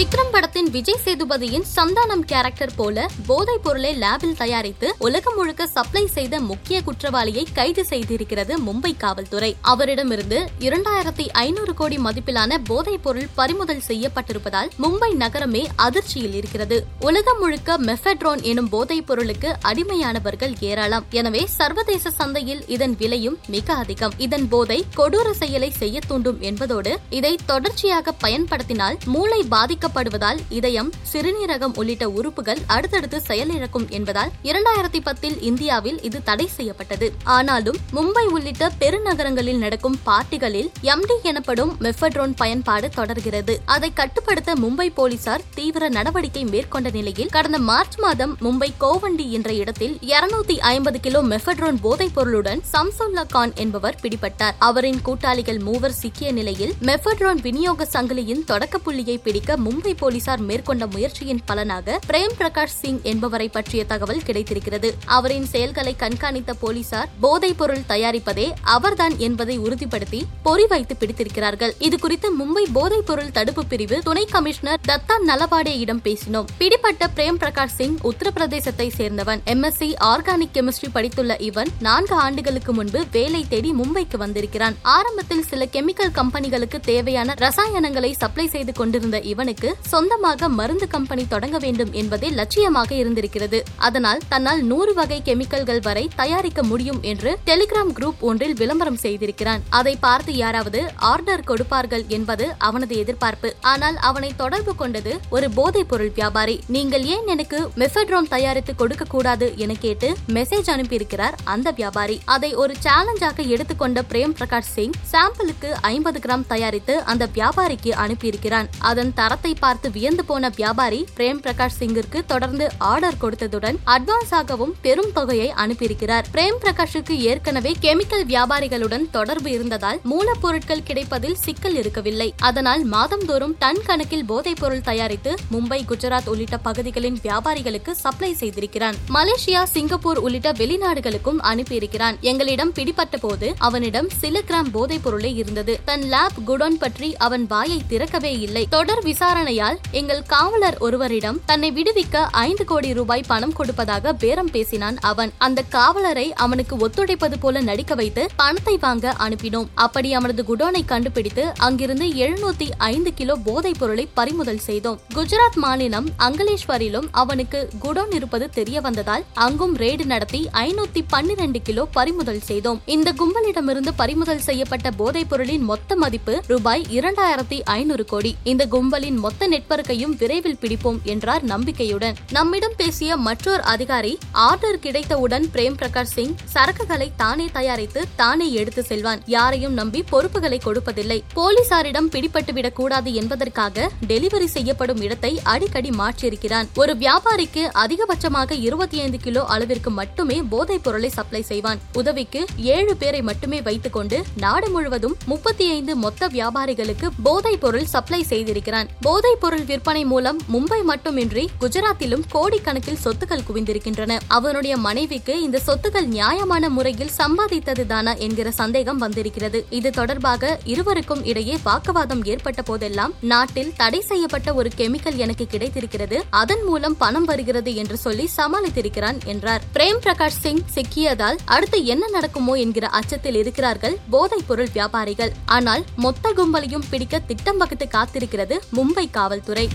விக்ரம் படத்தின் விஜய் சேதுபதியின் சந்தானம் கேரக்டர் போல போதைப் பொருளை லேபில் தயாரித்து உலகம் முழுக்க சப்ளை செய்த முக்கிய குற்றவாளியை கைது செய்திருக்கிறது மும்பை காவல்துறை. அவரிடமிருந்து இரண்டாயிரத்தி ஐநூறு கோடி மதிப்பிலான போதைப் பொருள் பறிமுதல் செய்யப்பட்டிருப்பதால் மும்பை நகரமே அதிர்ச்சியில் இருக்கிறது. உலகம் முழுக்க மெஃபெட்ரோன் எனும் போதைப் பொருளுக்கு அடிமையானவர்கள் ஏராளம். எனவே சர்வதேச சந்தையில் இதன் விலையும் மிக அதிகம். இதன் போதை கொடூர செயலை செய்ய தூண்டும் என்பதோடு இதை தொடர்ச்சியாக பயன்படுத்தினால் மூளை பாதிக்க பாதிக்கப்படுவதால் இதயம் சிறுநீரகம் உள்ளிட்ட உறுப்புகள் அடுத்தடுத்து செயலிழக்கும் என்பதால் இரண்டாயிரத்தி பத்தில் இந்தியாவில் இது தடை செய்யப்பட்டது. ஆனாலும் மும்பை உள்ளிட்ட பெருநகரங்களில் நடக்கும் பார்ட்டிகளில் எம்டி எனப்படும் மெஃபட்ரோன் பயன்பாடு தொடர்கிறது. அதை கட்டுப்படுத்த மும்பை போலீசார் தீவிர நடவடிக்கை மேற்கொண்ட நிலையில் கடந்த மார்ச் மாதம் மும்பை கோவண்டி என்ற இடத்தில் இருநூத்தி ஐம்பது கிலோ மெஃபட்ரோன் போதைப் பொருளுடன் சம்சுல்லா கான் என்பவர் பிடிபட்டார். அவரின் கூட்டாளிகள் மூவர் சிக்கிய நிலையில் மெஃபட்ரோன் விநியோக சங்கிலியின் தொடக்க புள்ளியை பிடிக்க மும்பை போலீசார் மேற்கொண்ட முயற்சியின் பலனாக பிரேம் பிரகாஷ் சிங் என்பவரை பற்றிய தகவல் கிடைத்திருக்கிறது. அவரின் செயல்களை கண்காணித்த போலீசார் போதைப் பொருள் தயாரிப்பதே அவர்தான் என்பதை உறுதிப்படுத்தி பொறி வைத்து பிடித்திருக்கிறார்கள். இது குறித்து மும்பை போதைப் பொருள் தடுப்பு பிரிவு துணை கமிஷனர் தத்தா நலபாடேயிடம் பேசினோம். பிடிப்பட்ட பிரேம் பிரகாஷ் சிங் உத்தரப்பிரதேசத்தை சேர்ந்தவன். எம்எஸ்சி ஆர்கானிக் கெமிஸ்ட்ரி படித்துள்ள இவன் நான்கு ஆண்டுகளுக்கு முன்பு வேலை தேடி மும்பைக்கு வந்திருக்கிறான். ஆரம்பத்தில் சில கெமிக்கல் கம்பெனிகளுக்கு தேவையான ரசாயனங்களை சப்ளை செய்து கொண்டிருந்த இவனுக்கு சொந்தமாக மருந்து கம்பெனி தொடங்க வேண்டும் என்பதே லட்சியமாக இருந்திருக்கிறது. அதனால் தன்னால் நூறு வகை கெமிக்கல்கள் வரை தயாரிக்க முடியும் என்று டெலிகிராம் குரூப் ஒன்றில் விளம்பரம் செய்திருக்கிறான். அதை பார்த்து யாராவது ஆர்டர் கொடுப்பார்கள் என்பது அவனது எதிர்பார்ப்பு. ஆனால் அவனை தொடர்பு கொண்டது ஒரு போதைப் பொருள் வியாபாரி. நீங்கள் ஏன் எனக்கு மெஃபெட்ரோன் தயாரித்து கொடுக்க கூடாது என கேட்டு மெசேஜ் அனுப்பியிருக்கிறார் அந்த வியாபாரி. அதை ஒரு சேலஞ்சாக எடுத்துக்கொண்ட பிரேம் பிரகாஷ் சிங் சாம்பிளுக்கு ஐம்பது கிராம் தயாரித்து அந்த வியாபாரிக்கு அனுப்பியிருக்கிறான். அதன் தரத்தை பார்த்து வியந்து போன வியாபாரி பிரேம் பிரகாஷ் சிங்கிற்கு தொடர்ந்து ஆர்டர் கொடுத்ததுடன் அட்வான்ஸாகவும் பெரும் தொகையை அனுப்பியிருக்கிறார். பிரேம் பிரகாஷுக்கு ஏற்கனவே கெமிக்கல் வியாபாரிகளுடன் தொடர்பு இருந்ததால் மூலப்பொருட்கள் கிடைப்பதில் சிக்கல் இருக்கவில்லை. அதனால் மாதந்தோறும் டன் கணக்கில் போதைப் பொருள் தயாரித்து மும்பை குஜராத் உள்ளிட்ட பகுதிகளின் வியாபாரிகளுக்கு சப்ளை செய்திருக்கிறான். மலேசியா சிங்கப்பூர் உள்ளிட்ட வெளிநாடுகளுக்கும் அனுப்பியிருக்கிறான். எங்களிடம் பிடிபட்ட போது அவனிடம் சில கிராம் போதைப் பொருளே இருந்தது. தன் லேப் குடோன் பற்றி அவன் வாயை திறக்கவே இல்லை. தொடர் விசாரணை விசாரணையால் எங்கள் காவலர் ஒருவரிடம் தன்னை விடுவிக்க ஐந்து கோடி ரூபாய் பணம் கொடுப்பதாக பேரம் பேசினான் அவன். அந்த காவலரை அவனுக்கு ஒத்துழைப்பது போல நடிக்க வைத்து பணத்தை வாங்க அனுப்பினோம். அப்படி அவனது குடோனை கண்டுபிடித்து அங்கிருந்து எழுநூத்தி ஐந்து கிலோ போதைப் பொருளை பறிமுதல் செய்தோம். குஜராத் மாநிலம் அங்கலேஸ்வரிலும் அவனுக்கு குடோன் இருப்பது தெரிய வந்ததால் அங்கும் ரெய்டு நடத்தி ஐநூத்தி பன்னிரண்டு கிலோ பறிமுதல் செய்தோம். இந்த கும்பலிடமிருந்து பறிமுதல் செய்யப்பட்ட போதைப் பொருளின் மொத்த மதிப்பு ரூபாய் இரண்டாயிரத்தி ஐநூறு கோடி. இந்த கும்பலின் மொத்த மொத்த நெட்வொர்க்கையும் விரைவில் பிடிப்போம் என்றார் நம்பிக்கையுடன். நம்மிடம் பேசிய மற்றொரு அதிகாரி ஆர்டர் கிடைத்தவுடன் பிரேம் பிரகாஷ் சிங் சரக்குகளை தானே தயாரித்து தானே எடுத்து செல்வான். யாரையும் நம்பி பொறுப்புகளை கொடுப்பதில்லை. போலீசாரிடம் பிடிபட்டுவிடக் கூடாது என்பதற்காக டெலிவரி செய்யப்படும் இடத்தை அடிக்கடி மாற்றியிருக்கிறான். ஒரு வியாபாரிக்கு அதிகபட்சமாக இருபத்தி ஐந்து கிலோ அளவிற்கு மட்டுமே போதைப் பொருளை சப்ளை செய்வான். உதவிக்கு ஏழு பேரை மட்டுமே வைத்துக் கொண்டு நாடு முழுவதும் முப்பத்தி ஐந்து மொத்த வியாபாரிகளுக்கு போதைப் பொருள் சப்ளை செய்திருக்கிறான். போதைப் பொருள் விற்பனை மூலம் மும்பை மட்டுமின்றி குஜராத்திலும் கோடிக்கணக்கில் சொத்துக்கள் குவிந்திருக்கின்றன. அவனுடைய மனைவிக்கு இந்த சொத்துக்கள் நியாயமான முறையில் சம்பாதித்ததுதானா என்கிற சந்தேகம் வந்திருக்கிறது. இது தொடர்பாக இருவருக்கும் இடையே வாக்குவாதம் ஏற்பட்ட போதெல்லாம் நாட்டில் தடை செய்யப்பட்ட ஒரு கெமிக்கல் எனக்கு கிடைத்திருக்கிறது. அதன் மூலம் பணம் வருகிறது என்று சொல்லி சமாளித்திருக்கிறான் என்றார். பிரேம் பிரகாஷ் சிங் சிக்கியதால் அடுத்து என்ன நடக்குமோ என்கிற அச்சத்தில் இருக்கிறார்கள் போதைப் பொருள் வியாபாரிகள். ஆனால் மொத்த கும்பலையும் பிடிக்க திட்டம் வகுத்து காத்திருக்கிறது மும்பை காவல்துறை